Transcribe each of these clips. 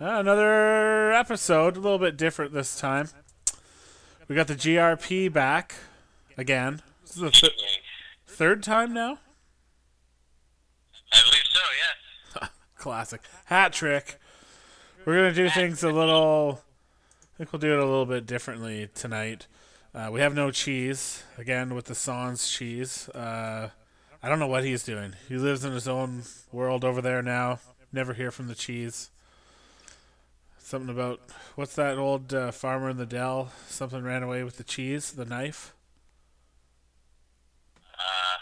Uh, another episode, a little bit different this time. We got the GRP back again. This is the th- third time now. I believe so, yes. Classic hat trick. We're gonna do things a little. I think we'll do it a little bit differently tonight. Uh, we have no cheese again with the Sans cheese. Uh, I don't know what he's doing. He lives in his own world over there now. Never hear from the cheese. Something about what's that old uh, farmer in the dell? Something ran away with the cheese, the knife. Uh,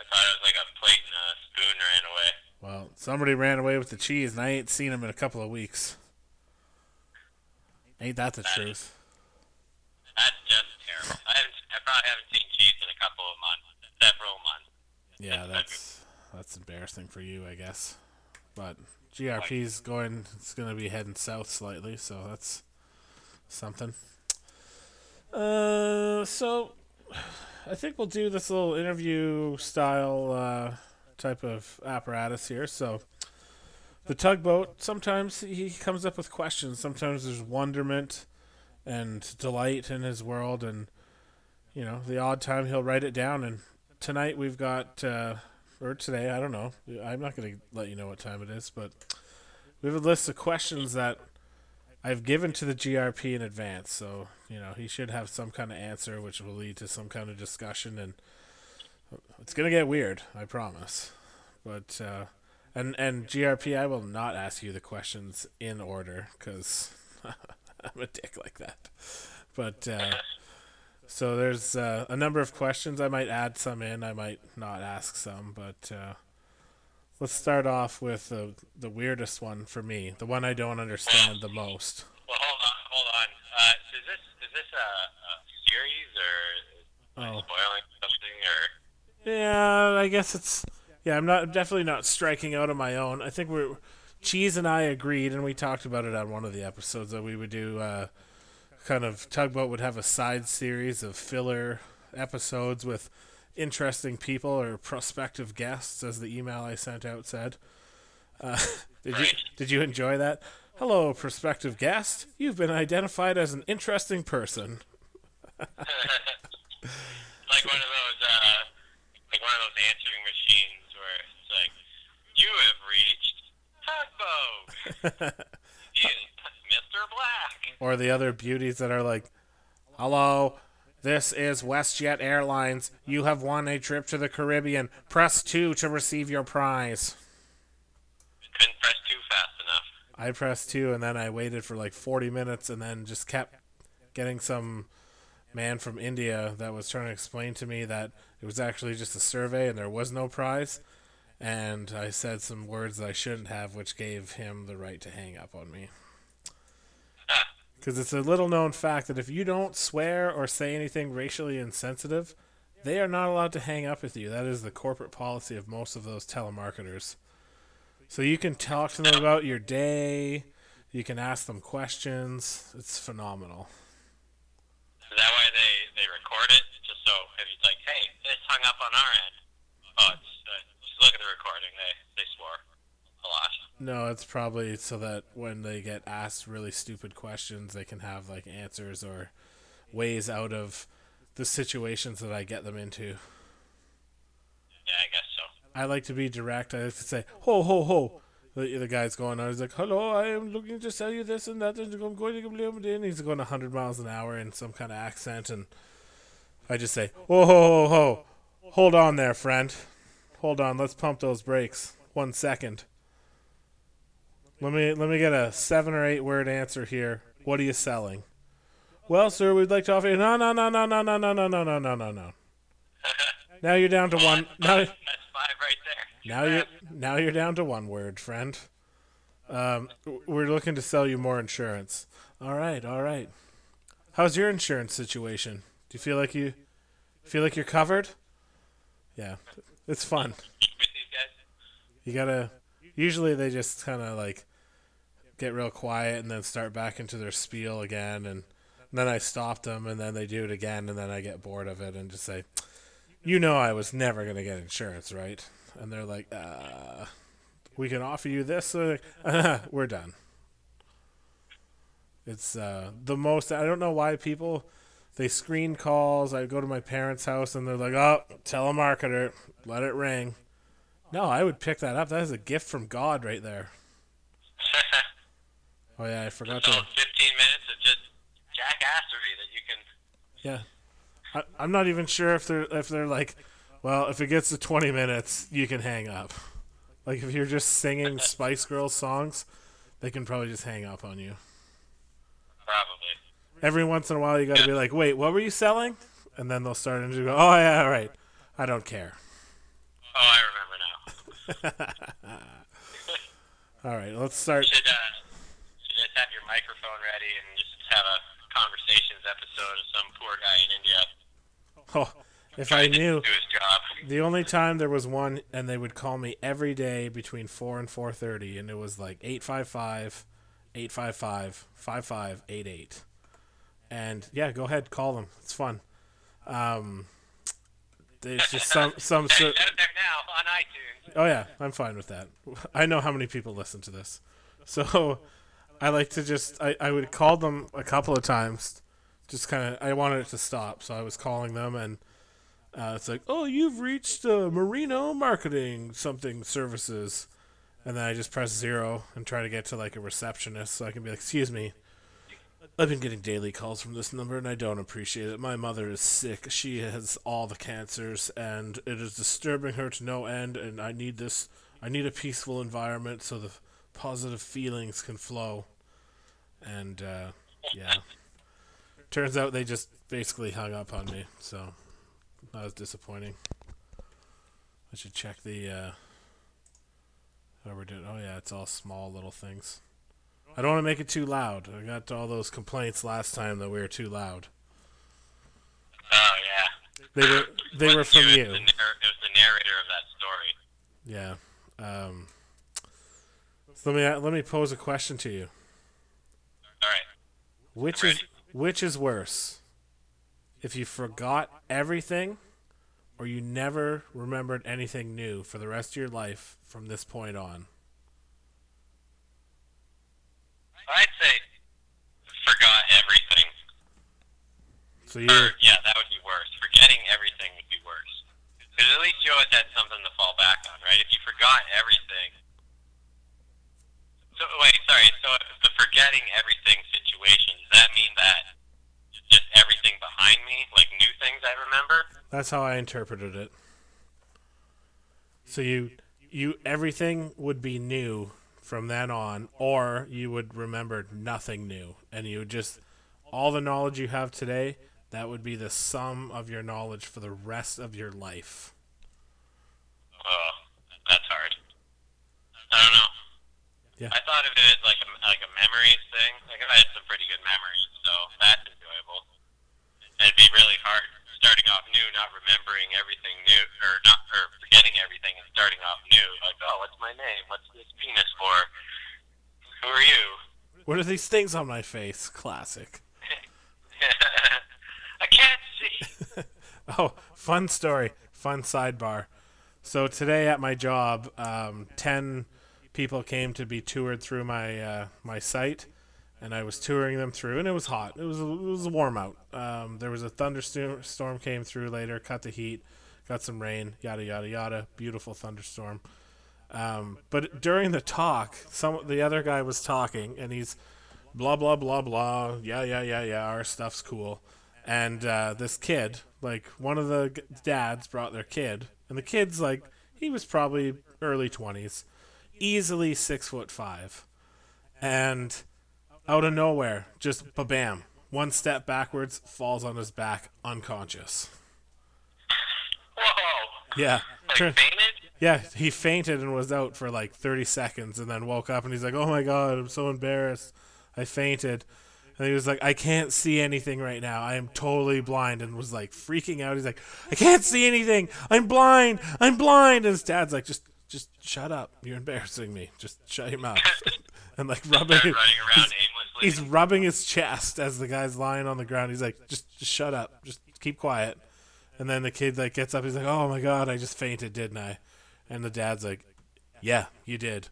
I thought it was like a plate and a spoon ran away. Well, somebody ran away with the cheese, and I ain't seen him in a couple of weeks. Ain't that the truth? That's just terrible. I, haven't, I probably haven't seen cheese in a couple of months, several months. Yeah, that's that's embarrassing for you, I guess. But GRP's going. It's going to be heading south slightly, so that's something. Uh, so I think we'll do this little interview style uh, type of apparatus here. So the tugboat. Sometimes he comes up with questions. Sometimes there's wonderment and delight in his world, and you know, the odd time he'll write it down. And tonight we've got, uh, or today, I don't know. I'm not going to let you know what time it is, but we have a list of questions that I've given to the GRP in advance. So, you know, he should have some kind of answer, which will lead to some kind of discussion. And it's going to get weird, I promise. But, uh, and, and GRP, I will not ask you the questions in order because I'm a dick like that. But, uh, so there's uh, a number of questions. I might add some in. I might not ask some, but uh, let's start off with the the weirdest one for me, the one I don't understand the most. Well, hold on, hold on. Uh, is this is this a, a series or Oh. spoiling something or? Yeah, I guess it's yeah. I'm not definitely not striking out on my own. I think we're Cheese and I agreed, and we talked about it on one of the episodes that we would do. Uh, kind of tugboat would have a side series of filler episodes with interesting people or prospective guests, as the email I sent out said. Uh, did you did you enjoy that? Hello, prospective guest. You've been identified as an interesting person. like one of those, uh, like one of those answering machines where it's like, you have reached tugboat, Black. or the other beauties that are like, "Hello, this is WestJet Airlines. You have won a trip to the Caribbean. Press two to receive your prize." Couldn't press too fast enough. I pressed two, and then I waited for like forty minutes, and then just kept getting some man from India that was trying to explain to me that it was actually just a survey and there was no prize. And I said some words that I shouldn't have, which gave him the right to hang up on me. Because it's a little known fact that if you don't swear or say anything racially insensitive, they are not allowed to hang up with you. That is the corporate policy of most of those telemarketers. So you can talk to them about your day, you can ask them questions. It's phenomenal. is that why they, they record it? Just so if it's like, hey, this hung up on our end. Oh, it's, uh, just look at the recording. They, they swore a lot. No, it's probably so that when they get asked really stupid questions, they can have like answers or ways out of the situations that I get them into. Yeah, I guess so. I like to be direct. I like to say, ho, ho, ho. The, the guy's going on. He's like, hello, I am looking to sell you this and that. And I'm going to. He's going 100 miles an hour in some kind of accent. And I just say, whoa, ho, ho, ho. Hold on there, friend. Hold on. Let's pump those brakes. One second. Let me let me get a seven or eight word answer here. What are you selling? Well, sir, we'd like to offer you. No, no, no, no, no, no, no, no, no, no, no, no, no. Now you're down to one. Now, That's five right there. now you now you're down to one word, friend. Um, we're looking to sell you more insurance. All right, all right. How's your insurance situation? Do you feel like you feel like you're covered? Yeah, it's fun. with these guys. You gotta. Usually they just kind of like get real quiet and then start back into their spiel again, and, then I stop them, and then they do it again, and then I get bored of it and just say, "You know, I was never gonna get insurance, right?" And they're like, "Uh, we can offer you this." So like, we're done. It's uh, the most. I don't know why people they screen calls. I go to my parents' house and they're like, "Oh, telemarketer, let it ring." No, I would pick that up. That is a gift from God right there. Oh yeah, I forgot to. 15 minutes of just jackassery that you can. Yeah, I, I'm not even sure if they're if they're like, well, if it gets to 20 minutes, you can hang up. Like if you're just singing Spice Girls songs, they can probably just hang up on you. Probably. Every once in a while, you got to be like, wait, what were you selling? And then they'll start and just go, oh yeah, all right, I don't care. Oh, I remember. All right, let's start. should uh, should just have your microphone ready and just have a conversations episode of some poor guy in India. Oh, if I knew. do his job. The only time there was one, and they would call me every day between four and four thirty, and it was like 855, 855, 5588. And yeah, go ahead, call them. It's fun. Um, there's just some some. Hey, cer- it's out there now on iTunes. Oh yeah, I'm fine with that. I know how many people listen to this, so I like to just I, I would call them a couple of times, just kind of I wanted it to stop, so I was calling them and uh, it's like oh you've reached uh, Merino Marketing something services, and then I just press zero and try to get to like a receptionist so I can be like excuse me. I've been getting daily calls from this number and I don't appreciate it. My mother is sick. She has all the cancers and it is disturbing her to no end and I need this I need a peaceful environment so the positive feelings can flow. And uh, yeah. Turns out they just basically hung up on me, so that was disappointing. I should check the uh how we're doing. Oh yeah, it's all small little things. I don't want to make it too loud. I got all those complaints last time that we were too loud. Oh yeah. They were they were from you. was, the narr- it was the narrator of that story. Yeah. Um, so let me let me pose a question to you. All right. Which is which is worse? If you forgot everything or you never remembered anything new for the rest of your life from this point on? I'd say forgot everything. So you Or, yeah, that would be worse. Forgetting everything would be worse. Because at least you always had something to fall back on, right? If you forgot everything. So, wait, sorry. So, the forgetting everything situation, does that mean that just everything behind me, like new things I remember? That's how I interpreted it. So you you everything would be new from then on, or you would remember nothing new, and you would just all the knowledge you have today. That would be the sum of your knowledge for the rest of your life. Oh, that's hard. I don't know. Yeah. I thought of it as like a, like a memories thing. Like I had some pretty good memories, so that's enjoyable. It'd be really hard starting off new, not remembering everything new, or not, or forgetting everything and starting off new. Like, oh, what's my name? What's this penis for? Who are you? What are these things on my face? Classic. I can't see. Oh, fun story, fun sidebar. So today at my job, um, ten people came to be toured through my uh, my site, and I was touring them through, and it was hot. It was it was warm out. Um, there was a thunderstorm storm came through later, cut the heat, got some rain, yada yada yada. Beautiful thunderstorm. Um, but during the talk, some the other guy was talking, and he's blah blah blah blah. Yeah yeah yeah yeah. Our stuff's cool. And uh, this kid, like one of the dads, brought their kid, and the kid's like he was probably early twenties, easily six foot five, and out of nowhere, just ba bam, one step backwards, falls on his back, unconscious. Whoa! Yeah, Like turn- fainted? yeah, he fainted and was out for like 30 seconds and then woke up and he's like, "Oh my god, I'm so embarrassed. I fainted." And he was like, "I can't see anything right now. I am totally blind." And was like freaking out. He's like, "I can't see anything. I'm blind. I'm blind." And his dad's like, "Just just shut up. You're embarrassing me. Just shut your mouth." and like rubbing running around he's, aimlessly. he's rubbing his chest as the guy's lying on the ground. He's like, "Just just shut up. Just keep quiet." And then the kid like gets up. He's like, "Oh my god, I just fainted, didn't I?" And the dad's like, "Yeah, you did."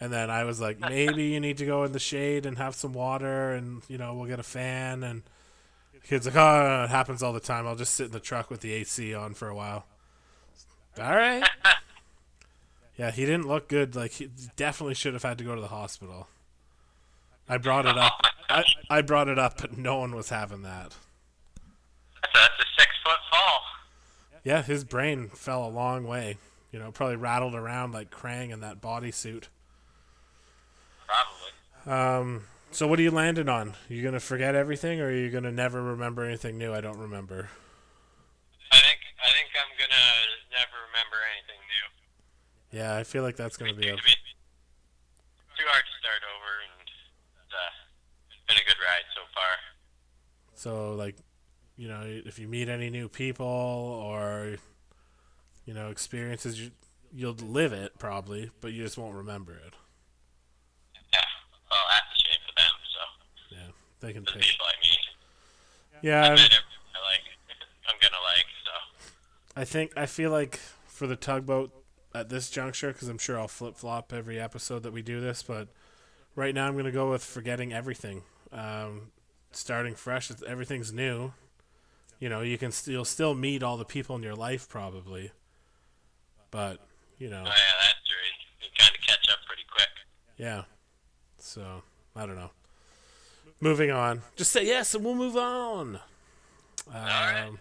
And then I was like, maybe you need to go in the shade and have some water, and you know we'll get a fan. And the kid's like, oh, it happens all the time. I'll just sit in the truck with the AC on for a while. All right. Yeah, he didn't look good. Like he definitely should have had to go to the hospital. I brought it up. I, I brought it up, but no one was having that. That's a, that's a six foot fall. Yeah, his brain fell a long way. You know, probably rattled around like Krang in that bodysuit. Probably. Um, so what are you landing on? Are you gonna forget everything, or are you gonna never remember anything new? I don't remember. I think I think I'm gonna never remember anything. Yeah, I feel like that's gonna be a too hard to start over, and uh, it's been a good ride so far. so like, you know, if you meet any new people or you know experiences, you you'll live it probably, but you just won't remember it. Yeah. Well, that's a shame for them. So Yeah, they can the pick. people I meet, Yeah, I'm- I like. I'm gonna like. So I think I feel like for the tugboat at this juncture, because I'm sure I'll flip flop every episode that we do this, but right now I'm gonna go with forgetting everything, um, starting fresh. Everything's new. You know, you can still still meet all the people in your life probably, but you know, oh, yeah, that's true. You kind of catch up pretty quick. yeah. So I don't know. Moving on. Just say yes, and we'll move on. right. Um,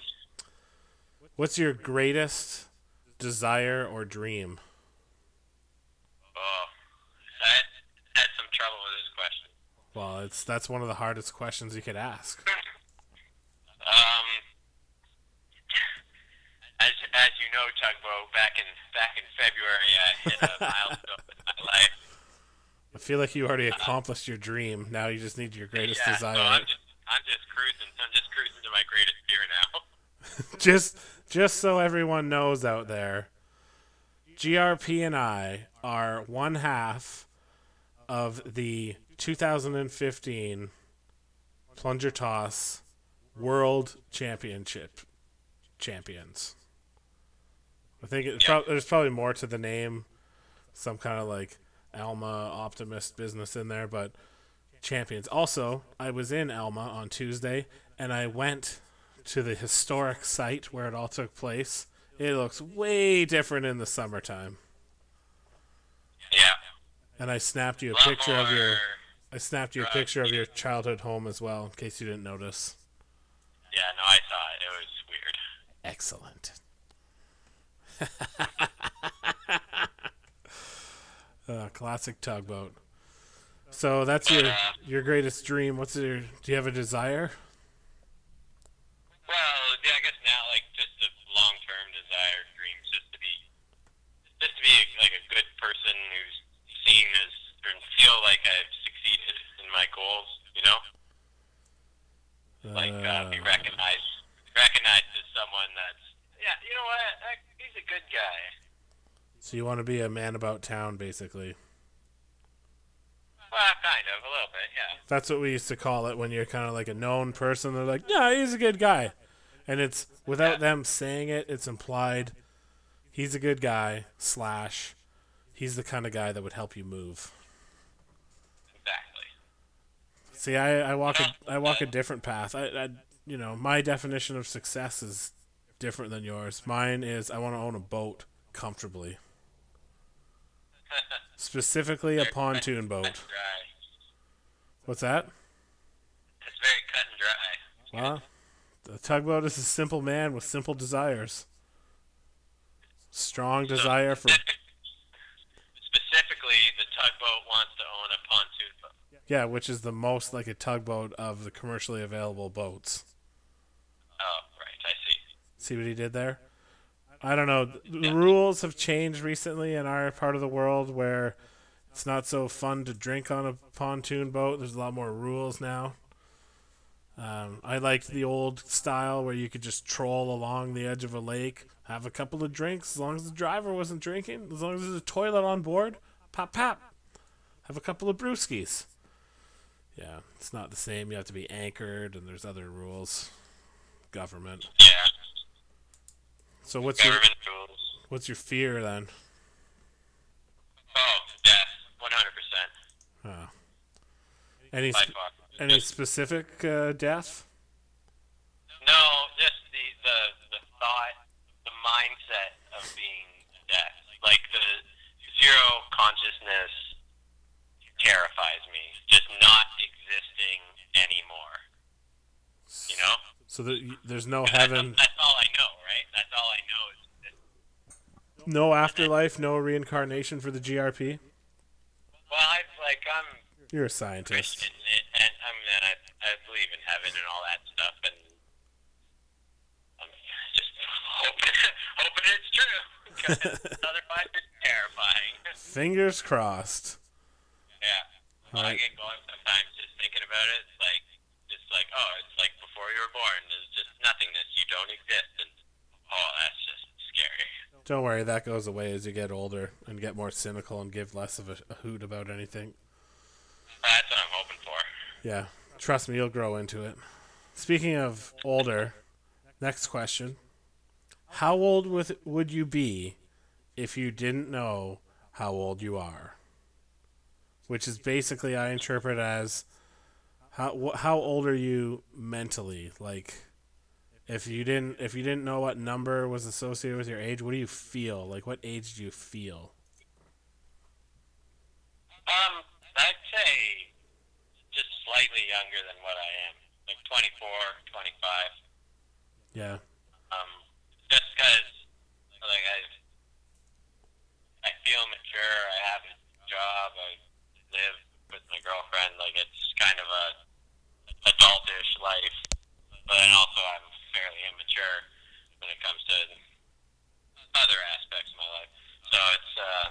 what's your greatest desire or dream? Oh, I had, some trouble with this question. Well, it's that's one of the hardest questions you could ask. Um, as as you know, tugboat, back in back in February, I hit a milestone in my life. I feel like you already accomplished your dream. Now you just need your greatest yeah, desire. so I'm just I'm just cruising. I'm just cruising to my greatest fear now. just just so everyone knows out there, GRP and I are one half of the 2015 plunger toss world championship champions. I think it's prob- there's probably more to the name, some kind of like Alma optimist business in there, but champions. Also, I was in Alma on Tuesday and I went to the historic site where it all took place. It looks way different in the summertime. Yeah. And I snapped you a picture of your I snapped you a picture of your childhood home as well, in case you didn't notice. Yeah, no, I saw it. It was weird. Excellent. uh, classic tugboat. So that's your your greatest dream. What's your? Do you have a desire? Well, yeah, I guess now, like, just a long-term desire, dreams, just to be, just to be like a good person who's seen as or feel like I've succeeded in my goals. You know, like uh, be Uh, recognized, recognized as someone that's, yeah, you know what, that, he's a good guy. so you want to be a man about town, basically. Well, kind of, a little bit, yeah. That's what we used to call it when you're kind of like a known person. They're like, "Yeah, he's a good guy," and it's without them saying it, it's implied. He's a good guy. Slash, he's the kind of guy that would help you move. Exactly. See, I, I walk a I walk a uh, different path. I, I you know my definition of success is different than yours. Mine is I want to own a boat comfortably, specifically a pontoon boat. What's that? It's very cut and dry. Well, the tugboat is a simple man with simple desires. Strong desire for Specifically, the tugboat wants to own a pontoon boat. yeah, which is the most like a tugboat of the commercially available boats. Oh, right, I see. See what he did there? I don't know. The rules have changed recently in our part of the world where it's not so fun to drink on a pontoon boat. There's a lot more rules now. Um, I liked the old style where you could just troll along the edge of a lake, have a couple of drinks, as long as the driver wasn't drinking, as long as there's a toilet on board, pop pop, have a couple of brewskis. Yeah, it's not the same. You have to be anchored, and there's other rules. Government. Yeah, So what's your rules. what's your fear then? Oh, death, 100%. Uh, any sp- any specific uh, death? No, just the, the the thought, the mindset of being death, like the zero consciousness, terrifies me. Just not existing anymore. You know. So there, there's no heaven, That's, all I know, right? That's all I know is. is no afterlife, no reincarnation for the GRP. well, I like I'm You're a scientist. Christian, and I mean, I, I believe in heaven and all that stuff, and I'm just hoping, hoping it's true. otherwise, it's terrifying. Fingers crossed. yeah, well, I Right. get going sometimes just thinking about it. It's like, just like, oh, it's like before you were born. There's just nothingness. You don't exist, and oh, that's just scary. Don't worry, that goes away as you get older and get more cynical and give less of a, a hoot about anything. That's what I'm hoping for. Yeah, trust me, you'll grow into it. Speaking of older, next question: How old with, would you be if you didn't know how old you are? Which is basically I interpret as how how old are you mentally? Like, if you didn't if you didn't know what number was associated with your age, what do you feel? Like, what age do you feel? Um, I'd say just slightly younger than what I am, like 24, 25. Yeah, Um, just because, like, I, I feel mature. I have a job. I live with my girlfriend. Like, it's kind of a adultish life. But then also, I'm fairly immature when it comes to other aspects of my life. So it's, uh,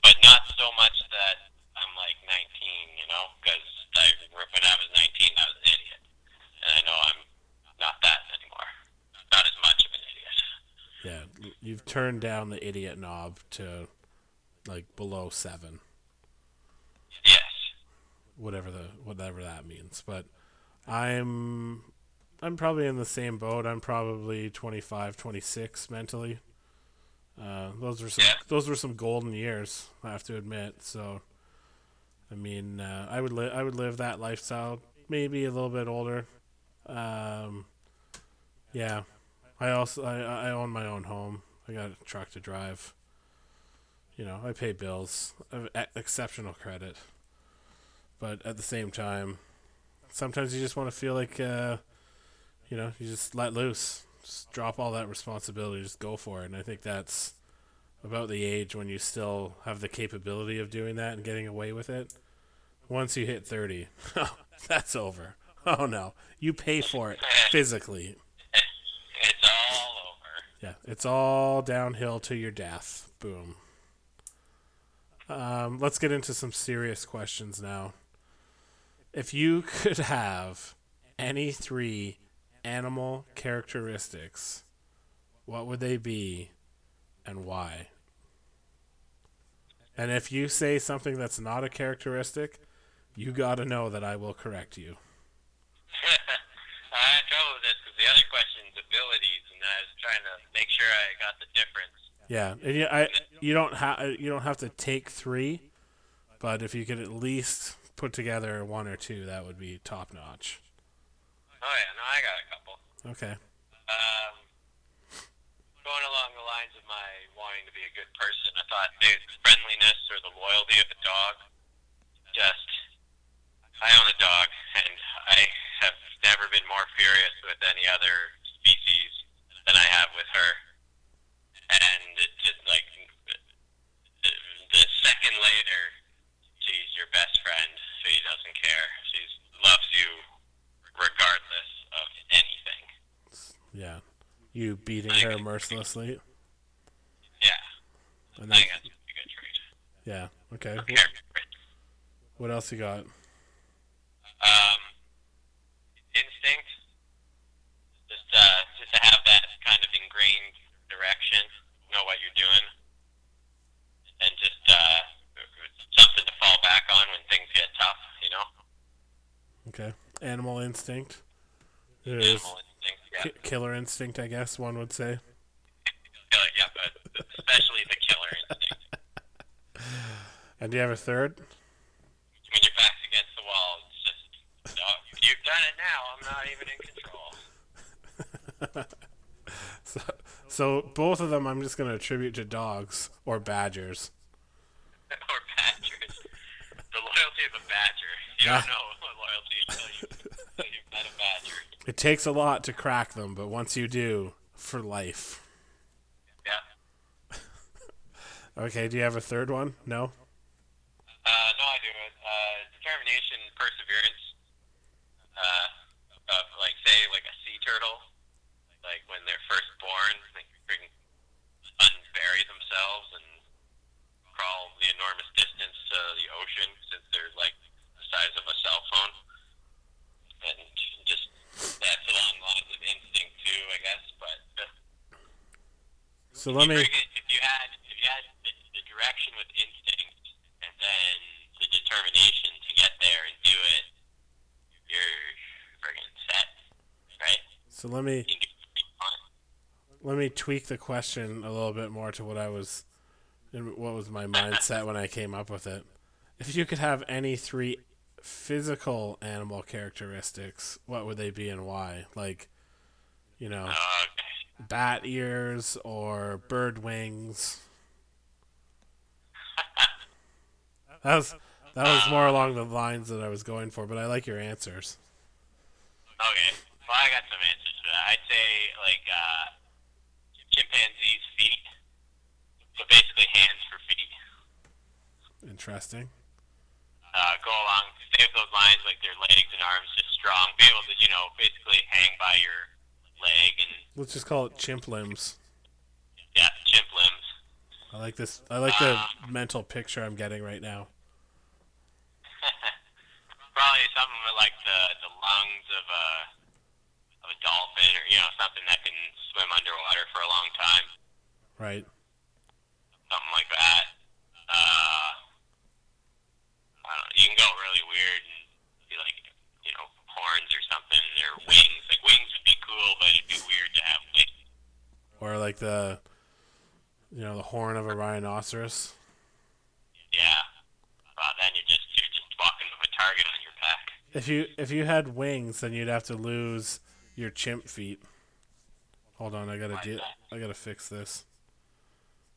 but not so much that I'm like 19, you know, because I, when I was 19, I was an idiot. And I know I'm not that anymore. Not as much of an idiot. Yeah. You've turned down the idiot knob to like below seven. Yes. whatever the whatever that means. But I'm I'm probably in the same boat. I'm probably 25, 26 mentally. Uh, those were some Yeah. those were some golden years, I have to admit. So, I mean, uh, I would li- I would live that lifestyle. Maybe a little bit older. Um, yeah, I also I, I own my own home. I got a truck to drive. You know, I pay bills. I have exceptional credit but at the same time, sometimes you just want to feel like, uh, you know, you just let loose, just drop all that responsibility, just go for it. And I think that's about the age when you still have the capability of doing that and getting away with it. Once you hit 30, that's over. Oh no, you pay for it physically. Yeah, it's all downhill to your death. Boom. Um, let's get into some serious questions now. If you could have any three animal characteristics, what would they be and why? And if you say something that's not a characteristic, you got to know that I will correct you. I had trouble with this because the other question's abilities, trying to make sure I got the difference. Yeah, and you, I, you don't have you don't have to take three, but if you could at least put together one or two, that would be top notch. Oh yeah, no, I got a couple. Okay. Um, going along the lines of my wanting to be a good person, I thought the friendliness or the loyalty of a dog. Just, I own a dog, and I have never been more furious with any other than I have with her. And it's just like the, the second later, she's your best friend. She doesn't care. She loves you regardless of anything. Yeah. You beating her mercilessly. Yeah, And I then, think that's a good trait. yeah. Okay. A Wh- What else you got? Um, instinct. Just uh, trained direction, know what you're doing, and just uh, something to fall back on when things get tough, you know? Okay. Animal instinct. There Animal is. instinct, yeah. K- killer instinct, I guess one would say. Killer, yeah, but especially the killer instinct. And do you have a third? When your back's against the wall, it's just, no, you've done it now. I'm not even in control. So, both of them, I'm just going to attribute to dogs or badgers. or badgers. The loyalty of a badger. You Yeah. don't know what loyalty is until you, until you've met a badger. It takes a lot to crack them, but once you do, for life. Yeah. Okay, do you have a third one? No? Uh, no, I do it. Uh, determination, perseverance. Uh, of like say like a sea turtle, like when they're first born, they freaking unbury themselves and crawl the enormous distance to the ocean since they're like the size of a cell phone, and just that's along the lines of instinct too, I guess. But uh, So let me. it- if you had if you had the, the direction with instinct and then the determination to get there and do it, you're friggin' set, right? So let me You can do it fine. let me tweak the question a little bit more to what I was, what was my mindset when I came up with it. If you could have any three physical animal characteristics, what would they be and why? Like, you know, Uh, bat ears or bird wings. That was that was more along the lines that I was going for, but I like your answers. okay. Well, I got some answers for that. I'd say like uh, chimpanzees' feet. So basically, hands for feet. Interesting. Uh, go along, stay with those lines, like their legs and arms just strong. Be able to, you know, basically hang by your leg and Let's just call it chimp limbs. yeah, chimp limbs. I like this. I like the um, mental picture I'm getting right now. Probably something with like the the lungs of a of a dolphin, or you know, something that can swim underwater for a long time, Right. something like that. Uh, I don't know. You can go really weird and be like, you know, horns or something, or wings. Like wings would be cool, but it'd be weird to have wings. Or like the, you know, the horn of a rhinoceros. Yeah. Uh, then you're just you're just walking with a target on your back. If you if you had wings, then you'd have to lose your chimp feet. Hold on, I gotta do. I gotta fix this.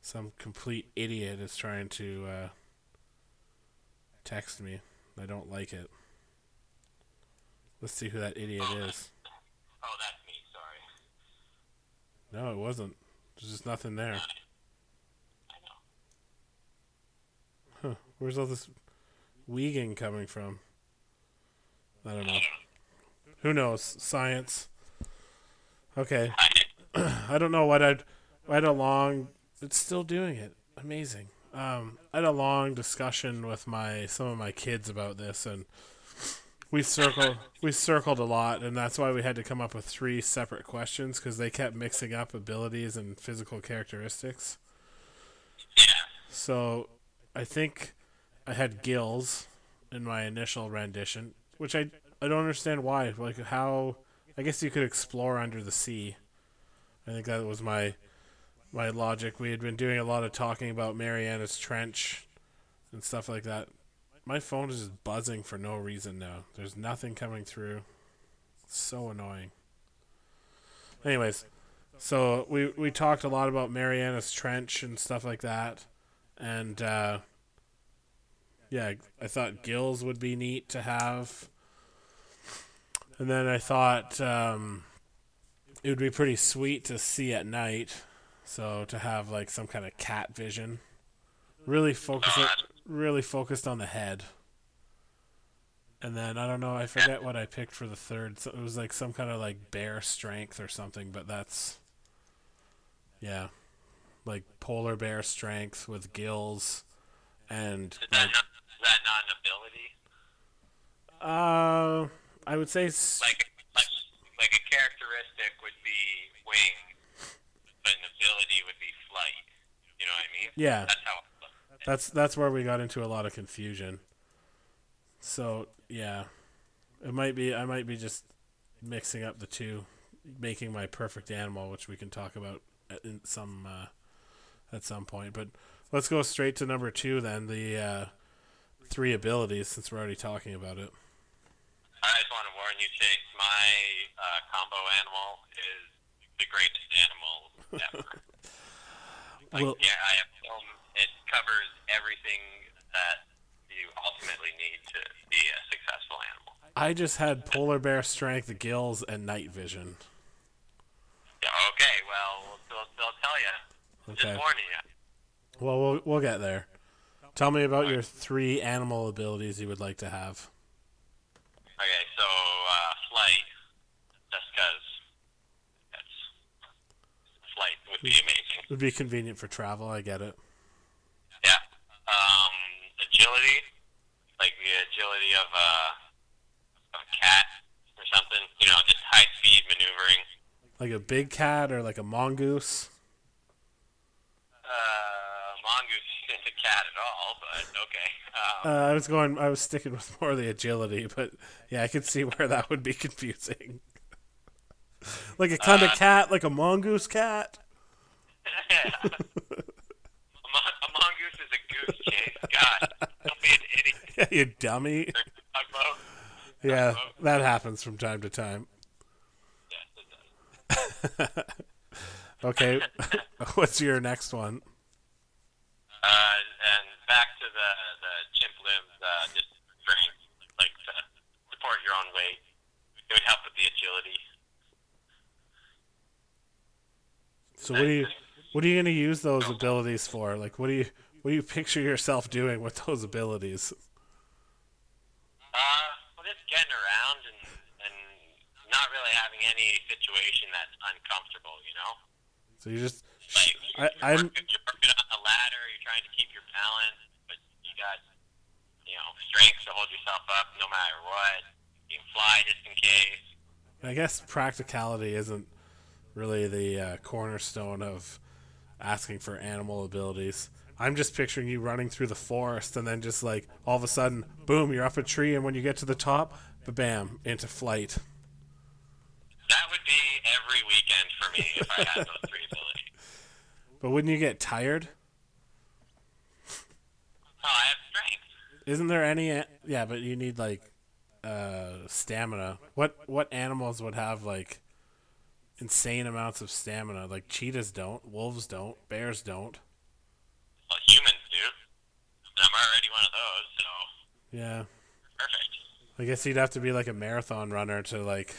Some complete idiot is trying to uh, text me. I don't like it. Let's see who that idiot is. Oh, that's me. Sorry. No, it wasn't. There's just nothing there. I know. Huh. Where's all this weeging coming from? I don't know. Who knows? Science. Okay. I, I don't know what I'd. I had a long. It's still doing it. Amazing. Um, I had a long discussion with my some of my kids about this, and we circled we circled a lot, and that's why we had to come up with three separate questions because they kept mixing up abilities and physical characteristics. yeah. So, I think I had gills in my initial rendition, which I I don't understand why. Like how I guess you could explore under the sea. I think that was my my logic. We had been doing a lot of talking about Mariana's Trench and stuff like that. My phone is just buzzing for no reason now. There's nothing coming through. So annoying. Anyways, so we we talked a lot about Mariana's Trench and stuff like that and uh, yeah, I thought gills would be neat to have. And then I thought um, it would be pretty sweet to see at night, so to have like some kind of cat vision. Really focus it, really focused on the head. And then I don't know, I forget what I picked for the third. So it was like some kind of like bear strength or something, but that's yeah like polar bear strength with gills and Is that not, is that not an ability? uh I would say Like like like a characteristic would be wing, but an ability would be flight. You know what I mean? yeah That's how. That's that's where we got into a lot of confusion so yeah it might be I might be just mixing up the two making my perfect animal which we can talk about at in some uh, at some point but let's go straight to number two then the uh, three abilities since we're already talking about it I just want to warn you, Chase. My uh, combo animal is the greatest animal ever. like, Well- yeah, I have film. It covers everything that you ultimately need to be a successful animal. I just had polar bear strength, gills, and night vision. Okay, well, they'll, they'll tell you. Okay. Just warning you. Well, we'll we'll get there. Tell me about your three animal abilities you would like to have. Okay, so uh, flight, just because flight would be amazing. It would be convenient for travel. I get it. Yeah. Agility, like the agility of a, of a cat or something. You know, just high speed maneuvering. Like a big cat or like a mongoose. Uh, mongoose isn't a cat at all, but okay. Um, Uh, I was going. I was sticking with more of the agility, but yeah, I could see where that would be confusing. like a kind of Uh, cat, like a mongoose cat. a mongoose is a goose, Chase. God, don't be an idiot. you dummy. Yeah, that happens from time to time. Yes, it does. Okay, what's your next one? Uh, and back to the the chimp limbs, uh, just strength, like to support your own weight. It would help with the agility. So what do you what are you gonna use those abilities for? Like, what do you what do you picture yourself doing with those abilities? Uh, well, just getting around and and not really having any situation that's uncomfortable, you know. So you just Like I, you're, I'm working, you're working on the ladder, you're trying to keep your balance, but you got you know strength to hold yourself up no matter what. You can fly just in case. I guess practicality isn't really the uh, cornerstone of asking for animal abilities. I'm just picturing you running through the forest and then just like all of a sudden, boom, you're up a tree, and when you get to the top, bam, into flight. That would be every weekend for me if I had those three abilities. But wouldn't you get tired? Oh, I have strength. Isn't there any? Yeah, but you need like uh, stamina. What what animals would have like insane amounts of stamina? Like cheetahs don't, wolves don't, bears don't. Well, humans do. And I'm already one of those, so Yeah, perfect. I guess you'd have to be like a marathon runner to like.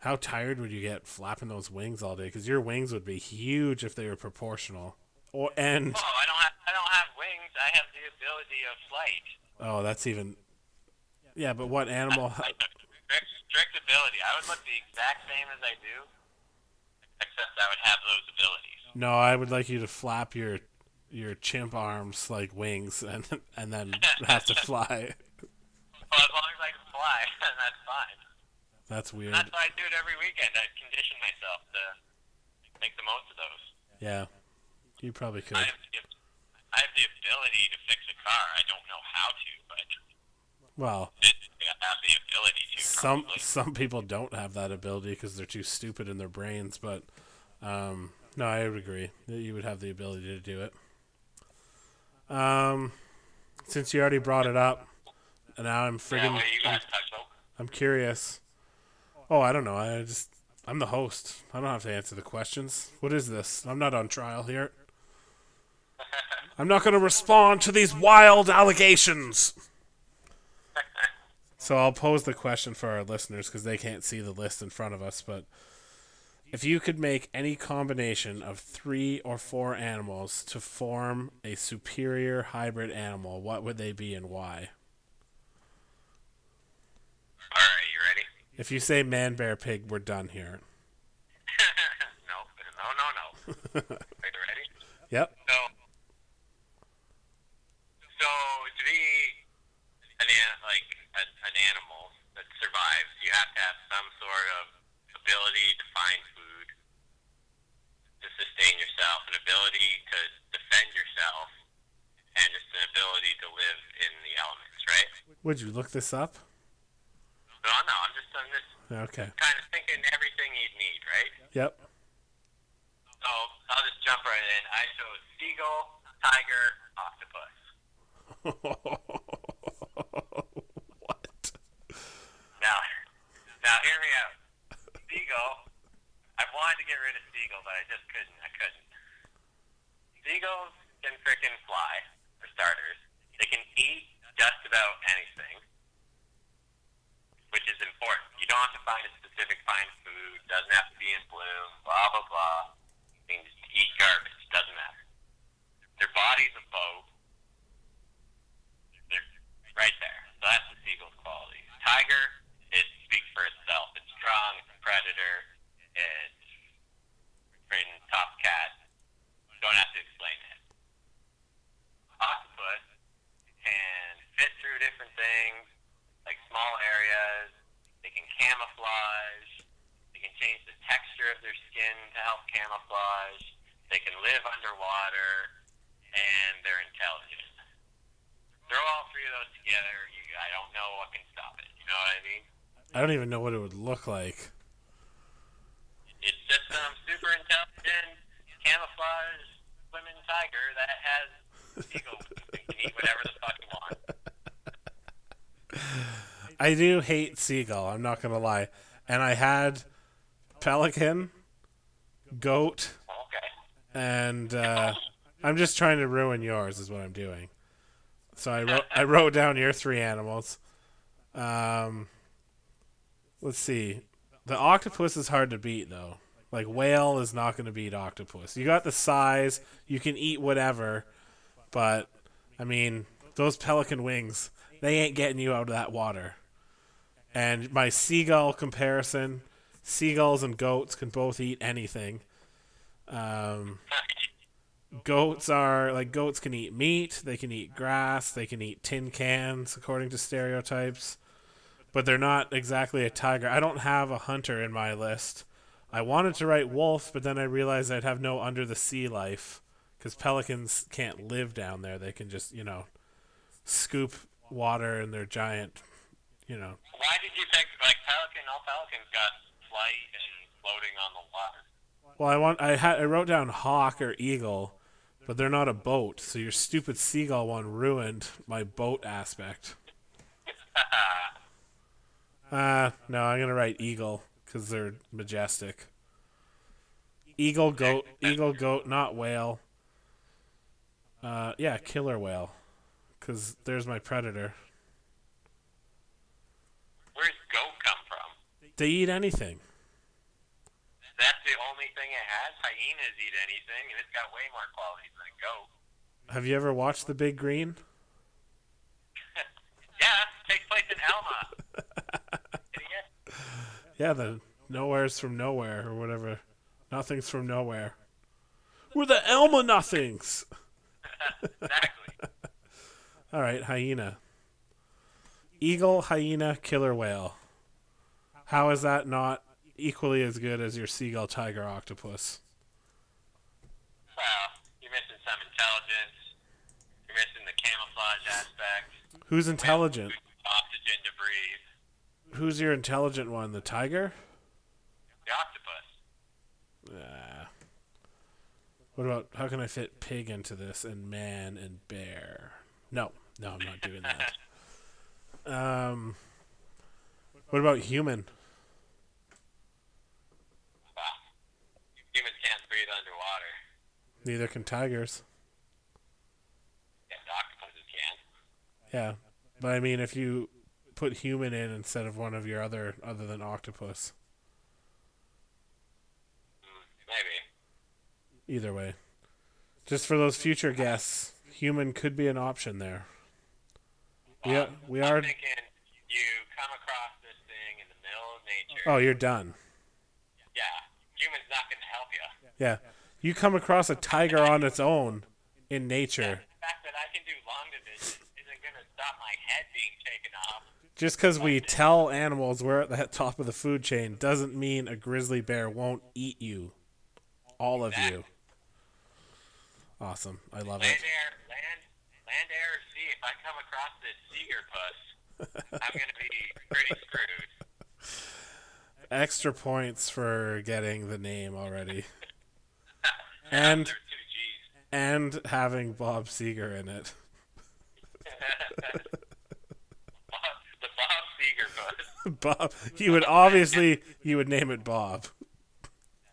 How tired would you get flapping those wings all day? Because your wings would be huge if they were proportional. Or and Oh, I don't have I don't have wings. I have the ability of flight. oh, that's even. Yeah, but what animal? I strict, strict ability. I would look the exact same as I do, except I would have those abilities. No, I would like you to flap your your chimp arms like wings and and then have to fly. Well, as long as I can fly, that's fine. That's weird. That's why I do it every weekend. I condition myself to make the most of those. Yeah, you probably could. I have the, I have the ability to fix a car. I don't know how to, but Well, I have the ability to. some Probably. some people don't have that ability because they're too stupid in their brains. But um, no, I would agree that you would have the ability to do it. Um, since you already brought it up, and now I'm Yeah, friggin' you I'm, guys touch on? I'm curious. Oh, I don't know. I just I'm the host. I don't have to answer the questions. What is this? I'm not on trial here. I'm not going to respond to these wild allegations. So I'll pose the question for our listeners because they can't see the list in front of us. But if you could make any combination of three or four animals to form a superior hybrid animal, what would they be and why? All right, you ready? If you say man, bear, pig, we're done here. no, no, no, no. Are you ready? Yep. So, so to be an like a, an animal that survives, you have to have some sort of ability to find sustain yourself, an ability to defend yourself, and just an ability to live in the elements, right? Would you look this up? No, no, I'm just I'm just Okay. kind of thinking everything you'd need, right? Yep. So I'll just jump right in. I chose seagull, tiger, octopus. what? Now, now hear me out. Seagull. I wanted to get rid of seagull, but I just couldn't. I. Seagulls can frickin' fly, for starters. They can eat just about anything, which is important. You don't have to find a specific kind of food. Doesn't have to be in bloom. Blah blah blah. You can just eat garbage. Doesn't matter. Their body's a boat. They're right there. So that's the seagull's quality. Tiger, it speaks for itself. It's strong. It's a predator. It's freaking top cat. Don't have to explain it. Octopus can fit through different things, like small areas. They can camouflage. They can change the texture of their skin to help camouflage. They can live underwater, and they're intelligent. Throw all three of those together, you, I don't know what can stop it. You know what I mean? I don't even know what it would look like. It's just some super intelligent, swimming tiger that has. You can eat whatever the fuck you want. I do hate seagull. I'm not gonna lie. And I had pelican, goat, Okay. and uh, I'm just trying to ruin yours. Is what I'm doing. So I wrote I wrote down your three animals. Um, let's see. The octopus is hard to beat though. Like whale is not going to beat octopus. You got the size. You can eat whatever, but I mean those pelican wings. They ain't getting you out of that water. And my seagull comparison, seagulls and goats can both eat anything. Um, goats are like goats can eat meat, they can eat grass, they can eat tin cans according to stereotypes. But they're not exactly a tiger. I don't have a hunter in my list. I wanted to write wolf, but then I realized I'd have no under the sea life cuz pelicans can't live down there. They can just, you know, scoop water in their giant, you know. Why did you pick like pelican? All pelicans got flight and floating on the water. Well, I want I had I wrote down hawk or eagle, but they're not a boat. So your stupid seagull one ruined my boat aspect. Uh, no, I'm gonna write eagle because they're majestic. Eagle goat, eagle goat, not whale. Uh, yeah, killer whale, because there's my predator. Where's goat come from? They eat anything. That's the only thing it has. Hyenas eat anything, and it's got way more qualities than a goat. Have you ever watched The Big Green? Yeah, takes place in Elma. Yeah, the nowhere's from nowhere or whatever. Nothing's from nowhere. We're the Elma Nothings. exactly. All right, hyena. Eagle, hyena, killer whale. How is that not equally as good as your seagull, tiger, octopus? Well, you're missing some intelligence. You're missing the camouflage aspect. Who's intelligent? Oxygen to breathe. Who's your intelligent one? The tiger? The octopus. Ah. What about how can I fit pig into this and man and bear? No, no, I'm not doing that. Um, what about human? Wow. Humans can't breathe underwater. Neither can tigers. Yeah, octopuses can. Yeah, but I mean, if you put human in instead of one of your other other than octopus, Mm, maybe. either way, just for those future guests, human could be an option there. Are, we I'm are. thinking you come across this thing in the middle of nature. Oh, you're done. Yeah, humans not going to help you. Yeah, you come across a tiger on its own in nature. The fact that I can do long division isn't going to stop my head being taken off. Just because we tell animals we're at the top of the food chain doesn't mean a grizzly bear won't eat you. All of you. Awesome. I love Land, it. air, land, land, air, or sea. If I come across this seeger puss, I'm going to be pretty screwed. Extra points for getting the name already. And There's two G's. and having Bob Seger in it. Bob, the Bob Seger was. Bob. You would obviously you would name it Bob.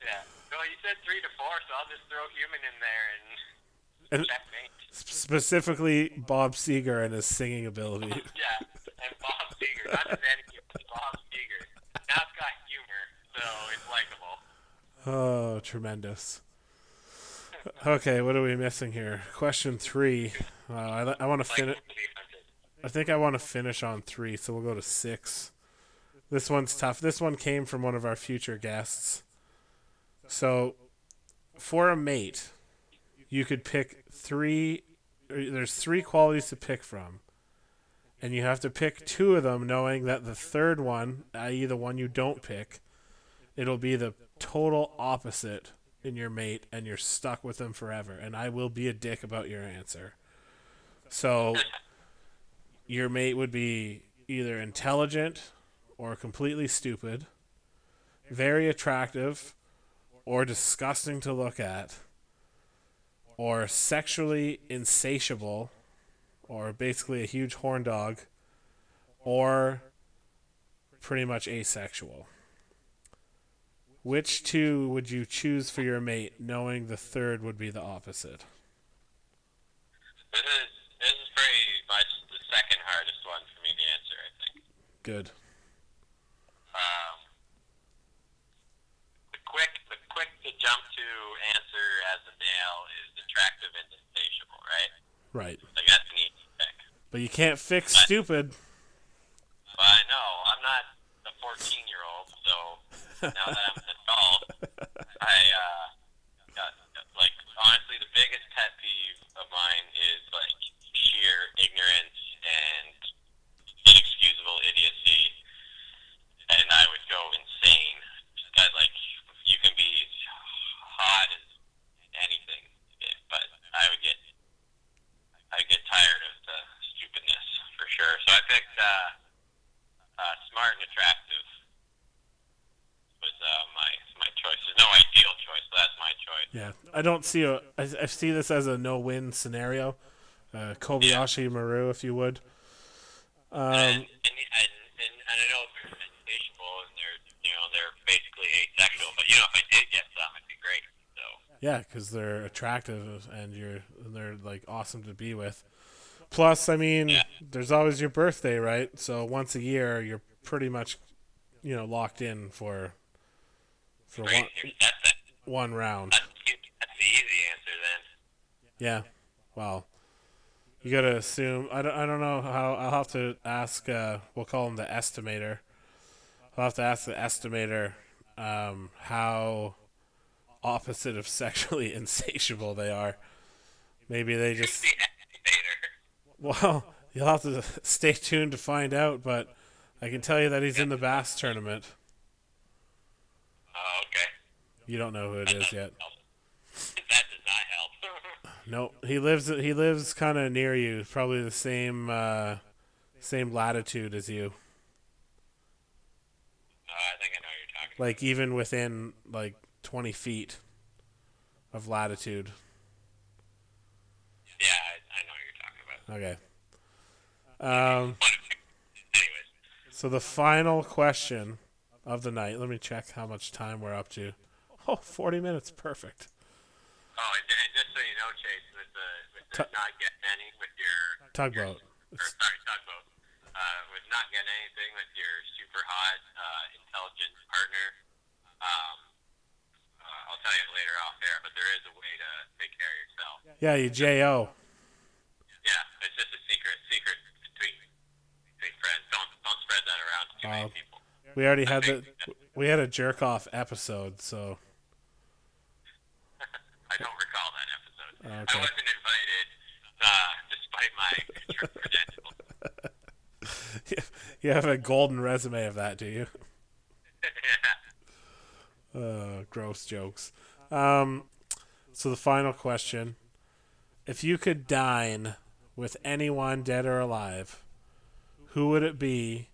Yeah. Well, you said three to four, so I'll just throw human in there and And checkmate. specifically Bob Seger and his singing ability. Yeah. And Bob Seger, not any Bob Seger. Now it's got humor, so it's likable. Oh, tremendous. Okay, what are we missing here? Question three. Uh, I, I want to finish. 300. I think I want to finish on three, so we'll go to six. This one's tough. This one came from one of our future guests. So, for a mate, you could pick three. There's three qualities to pick from, and you have to pick two of them, knowing that the third one, i.e., the one you don't pick, it'll be the total opposite in your mate, and you're stuck with them forever. And I will be a dick about your answer. So your mate would be either intelligent or completely stupid, very attractive or disgusting to look at, or sexually insatiable, or basically a huge horn dog, or pretty much asexual. Which two would you choose for your mate, knowing the third would be the opposite pretty much the second hardest one for me to answer. I think. Good. Um, the quick the quick to jump to answer as a male is attractive and insatiable, right? Right. Like that's an easy pick. But you can't fix stupid. But I know I'm not a 14 year old, so now that I'm an adult, I uh, got, like honestly the biggest pet peeve of mine is like sheer ignorance and inexcusable idiocy, and I would go insane. That like you can be hot as anything, but I would get I get tired of the stupidness for sure. So I picked uh, uh, smart and attractive was uh, my my choice. There's no ideal choice, but that's my choice. Yeah, I don't see a. I, I see this as a no-win scenario. Uh, Kobayashi Maru, if you would. and, Um, and, and, and, and I know they're insatiable and they're you know they're basically asexual, but you know if I did get some, it'd be great. So yeah, because they're attractive and you're they're like awesome to be with. Plus, I mean, Yeah. there's always your birthday, right? So once a year, you're pretty much, you know, locked in for for great, one then. one round. That's, that's the easy answer then. Yeah. Well, you gotta assume. I don't. I don't know how. I'll have to ask. Uh, we'll call him the estimator. I'll have to ask the estimator um, how opposite of sexually insatiable they are. Maybe they just. Well, you'll have to stay tuned to find out. But I can tell you that he's in the bass tournament. Oh, okay. You don't know who it is yet. That does not help. Nope. He lives. He lives kind of near you. Probably the same. Uh, same latitude as you. Uh, I think I know you're talking. about. like even within like 20 feet of latitude. Yeah, I, I know what you're talking about. Okay. Um, so the final question of the night. Let me check how much time we're up to. Oh, 40 minutes. Perfect. oh, and, and just so you know, Chase, with the with the Tu- not getting any with your Tugboat. or sorry, tugboat, uh, with not getting anything with your super hot, uh, intelligent partner. Um, uh, I'll tell you later off air, but there is a way to take care of yourself. Yeah, you J.O. Yeah, it's just a secret, secret between between friends. Don't don't spread that around to too many people. We already had the we had a jerk off episode, so I don't recall that episode. Okay. I wasn't invited, uh, despite my credentials. you have a golden resume of that, do you? Uh, gross jokes. Um, so the final question: If you could dine with anyone, dead or alive, who would it be?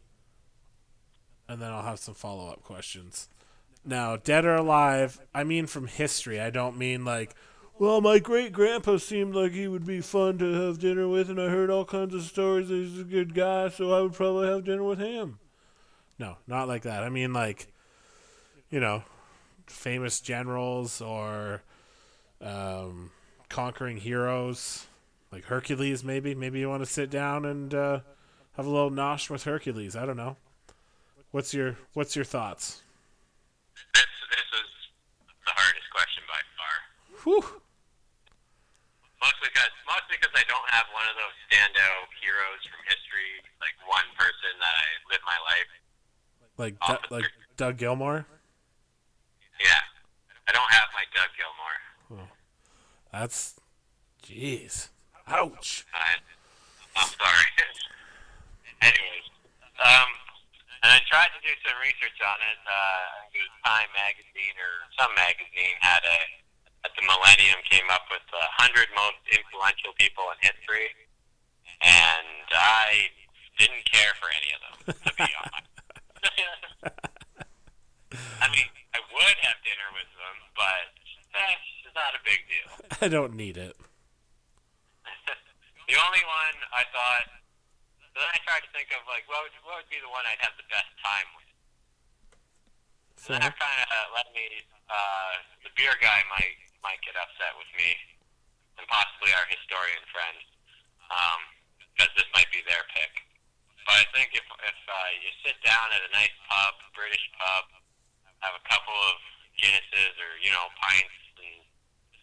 And then I'll have some follow-up questions. Now, dead or alive, I mean from history. I don't mean like, well, my great grandpa seemed like he would be fun to have dinner with, and I heard all kinds of stories. that He's a good guy, so I would probably have dinner with him. no, not like that. I mean like, you know, famous generals or um, conquering heroes like Hercules. Maybe, maybe you want to sit down and uh, have a little nosh with Hercules. I don't know. What's your What's your thoughts? This this is the hardest question by far. Whew. Mostly because mostly because I don't have one of those standout heroes from history, like one person that I live my life. Like Du- like Doug Gilmour. Yeah, I don't have my Doug Gilmour. That's, jeez, ouch. I, I'm sorry. Anyways, um, and I tried to do some research on it. Uh, I think it was Time magazine or some magazine had a at the Millennium came up with the hundred most influential people in history, and I didn't care for any of them to be honest. I mean, I would have dinner with them, but that's not a big deal. I don't need it. the only one I thought. Then I tried to think of like what would what would be the one I'd have the best time with. So, that kind of led me. Uh, the beer guy might might get upset with me, and possibly our historian friend, because this might be their pick. But I think if if uh, you sit down at a nice pub, British pub, have a couple of Guinnesses or you know pints, and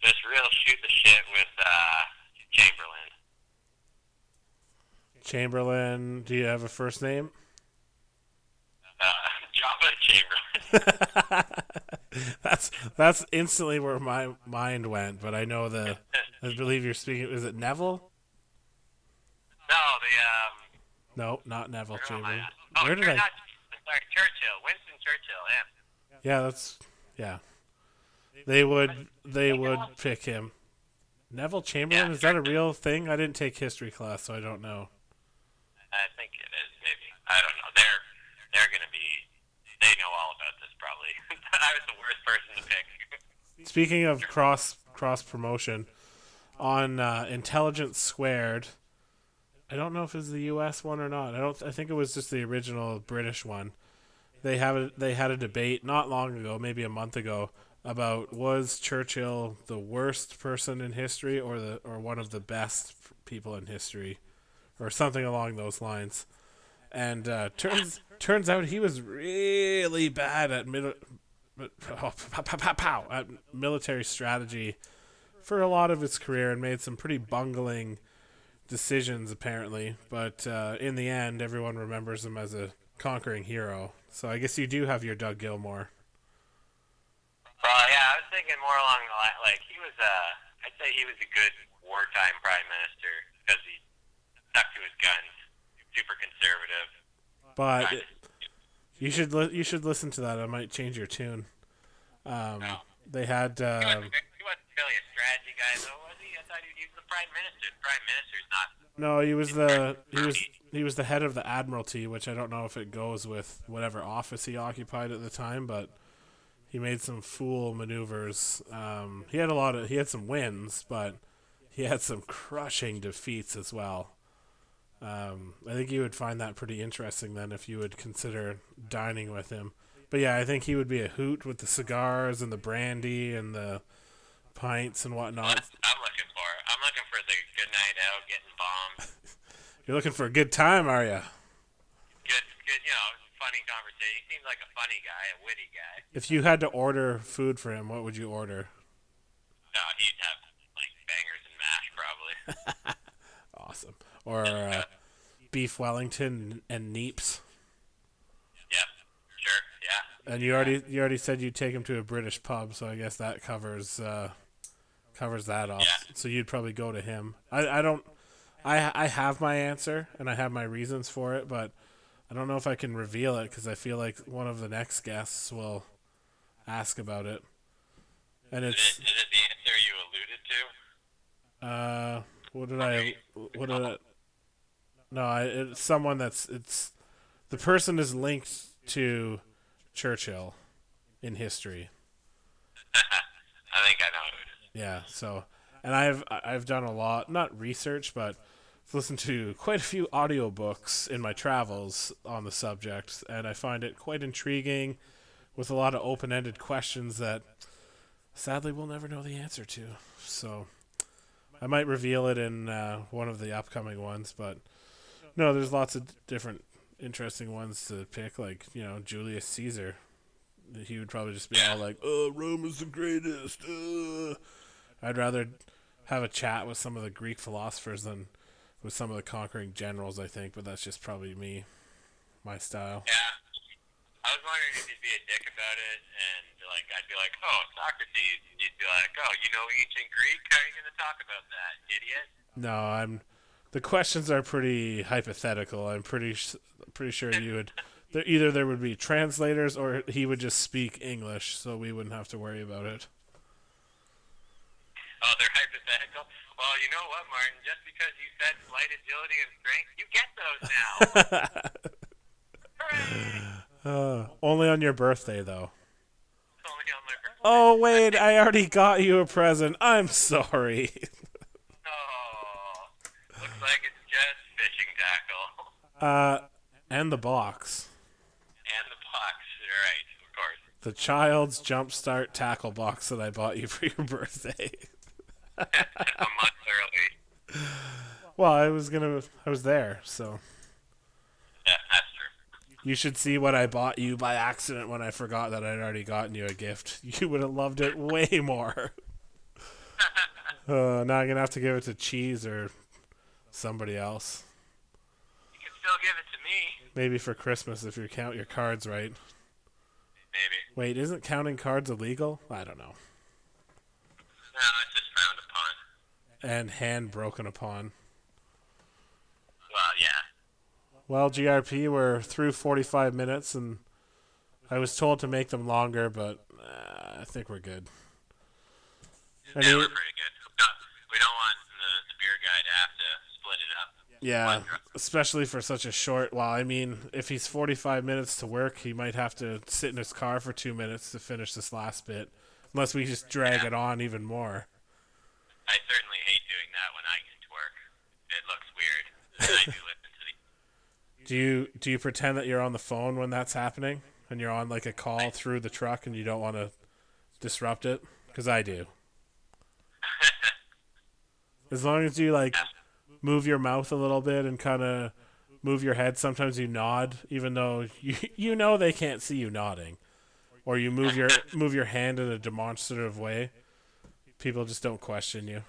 just real shoot the shit with uh, Chamberlain. Chamberlain, do you have a first name? Uh, Java Chamberlain. that's that's instantly where my mind went. But I know the. I believe you're speaking. Is it Neville? No, the um. No, not Neville where am I Chamberlain. Oh, Where did I? Not, sorry, Churchill. Winston Churchill. Him. Yeah, that's yeah. They would they would pick him. Neville Chamberlain is that a real thing? I didn't take history class, so I don't know. I think it is. Maybe. I don't know. They're they're gonna be. They know all about this probably. I was the worst person to pick. Speaking of cross cross promotion, on uh, Intelligence Squared, I don't know if it's the U.S. one or not. I don't. I think it was just the original British one. They have a, they had a debate not long ago, maybe a month ago, about was Churchill the worst person in history or the or one of the best people in history, or something along those lines. And uh, turns turns out he was really bad at mil- oh, pow, pow, pow, pow, at military strategy for a lot of his career and made some pretty bungling decisions apparently. But uh, in the end, everyone remembers him as a conquering hero. So I guess you do have your Doug Gilmour. Well, yeah, I was thinking more along the line. Like he was. Uh, I'd say he was a good wartime prime minister because he stuck to his guns. Super conservative. But it, you should li- you should listen to that. I might change your tune. Um, No. They had He wasn't, he wasn't really a strategy guy, though, was he? I thought he, he was the prime minister. The prime minister's not. no, he was the he was he was the head of the Admiralty, which I don't know if it goes with whatever office he occupied at the time, but he made some fool maneuvers. Um, he had a lot of he had some wins, but he had some crushing defeats as well. Um, I think you would find that pretty interesting then if you would consider dining with him. But yeah, I think he would be a hoot with the cigars and the brandy and the pints and whatnot. I'm looking for. I'm looking for the good night out, getting bombed. You're looking for a good time, are you? Good, good. You know, funny conversation. He seems like a funny guy, a witty guy. If you had to order food for him, what would you order? No, he'd have like bangers and mash probably. Awesome. Or uh, beef Wellington and neeps. yeah, sure. Yeah. And you already you already said you'd take him to a British pub, so I guess that covers uh, covers that off. Yeah. So you'd probably go to him. I, I don't. I I have my answer and I have my reasons for it, but I don't know if I can reveal it because I feel like one of the next guests will ask about it. And Is it's it, is it the answer you alluded to? uh, what did I what did I? No, I, it's someone that's it's the person is linked to Churchill in history. I think I know who it is. Yeah, so and I've I've done a lot, not research, but I've listened to quite a few audiobooks in my travels on the subject, and I find it quite intriguing with a lot of open ended questions that sadly we'll never know the answer to. So I might reveal it in uh, one of the upcoming ones, but no, there's lots of different interesting ones to pick, like, you know, Julius Caesar. He would probably just be all like, oh, Rome is the greatest. Uh. I'd rather have a chat with some of the Greek philosophers than with some of the conquering generals, I think, but that's just probably me, my style. Yeah. I was wondering if you'd be a dick about it, and like I'd be like, "Oh, Socrates," and you'd be like, "Oh, you know ancient Greek? How are you going to talk about that, idiot?" No, I'm. The questions are pretty hypothetical. I'm pretty pretty sure you would. Either there would be translators, or he would just speak English, so we wouldn't have to worry about it. Oh, they're hypothetical. Well, you know what, Martin? Just because you said flight agility and strength, you get those now. uh, only on your birthday, though. Only on my birthday. Oh wait, I already got you a present. I'm sorry. like it's just fishing tackle. Uh, and the box. And the box, right? Of course. The child's jumpstart tackle box that I bought you for your birthday. a month early. Well, I was gonna. I was there, so. Yeah, that's true. You should see what I bought you by accident when I forgot that I'd already gotten you a gift. You would have loved it way more. uh, now I'm gonna have to give it to Cheese or somebody else. You can still give it to me. Maybe for Christmas if you count your cards right. Maybe. Wait, isn't counting cards illegal? I don't know. No, it's just frowned upon. And hand broken upon. Well, yeah. Well, GRP, we're through 45 minutes, and I was told to make them longer, but uh, I think we're good. I yeah, mean, we're pretty good. We don't want the, the beer guy to have to split it up. Yeah, uh, especially for such a short. Well, I mean, if he's 45 minutes to work, he might have to sit in his car for two minutes to finish this last bit, unless we just drag Yeah. it on even more. I certainly hate doing that when I get to work. It looks weird. I do listen to the. Do you do you pretend that you're on the phone when that's happening, and you're on like a call through the truck, and you don't want to disrupt it? Because I do. As long as you like move your mouth a little bit and kind of move your head, sometimes you nod, even though you you know they can't see you nodding, or you move your move your hand in a demonstrative way. People just don't question you.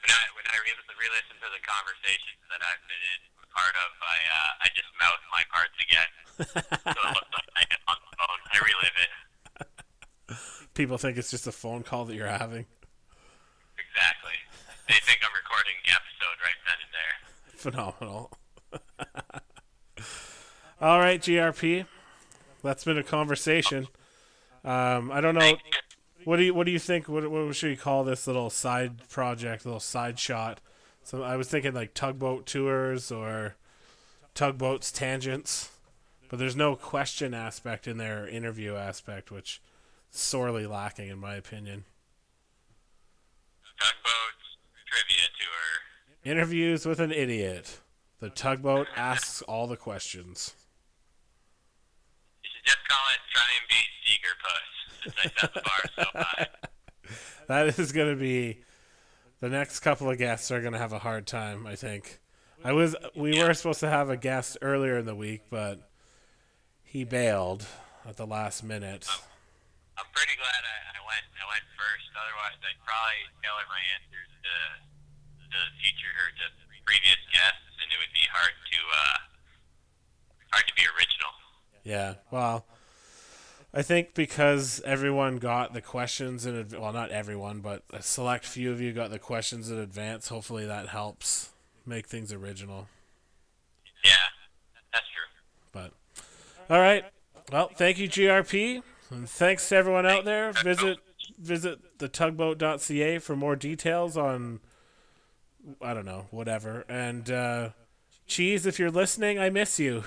When I when I re- re-listen to the conversations that I've been in part of, I uh, I just mouth my parts again, so it looks like I am on the phone. I relive it People think it's just a phone call that you're having. exactly. They think Episode right then and there. Phenomenal. All right, GRP. That's been a conversation. Um, I don't know. What do you What do you think? What, what should we call this little side project, little side shot? So I was thinking like tugboat tours or tugboats tangents, but there's no question aspect in their interview aspect, which is sorely lacking in my opinion. Tugboats trivia. Interviews with an idiot. The tugboat asks all the questions. You should just call it "Try and Beat Seeger Puss," since I set the bar so high. That is going to be the next couple of guests are going to have a hard time. I think. I was we were supposed to have a guest earlier in the week, but he bailed at the last minute. I'm pretty glad I, I went I went first. Otherwise, I'd probably tailor my answers to to future or to previous guests, and it would be hard to uh, hard to be original. Yeah. Well, I think because everyone got the questions in adv- well, not everyone, but a select few of you got the questions in advance. Hopefully, that helps make things original. Yeah, that's true. But all right. Well, thank you, GRP, and thanks to everyone out there. Visit visit the tugboat.ca for more details on I don't know, whatever. And uh, cheese, if you're listening, I miss you.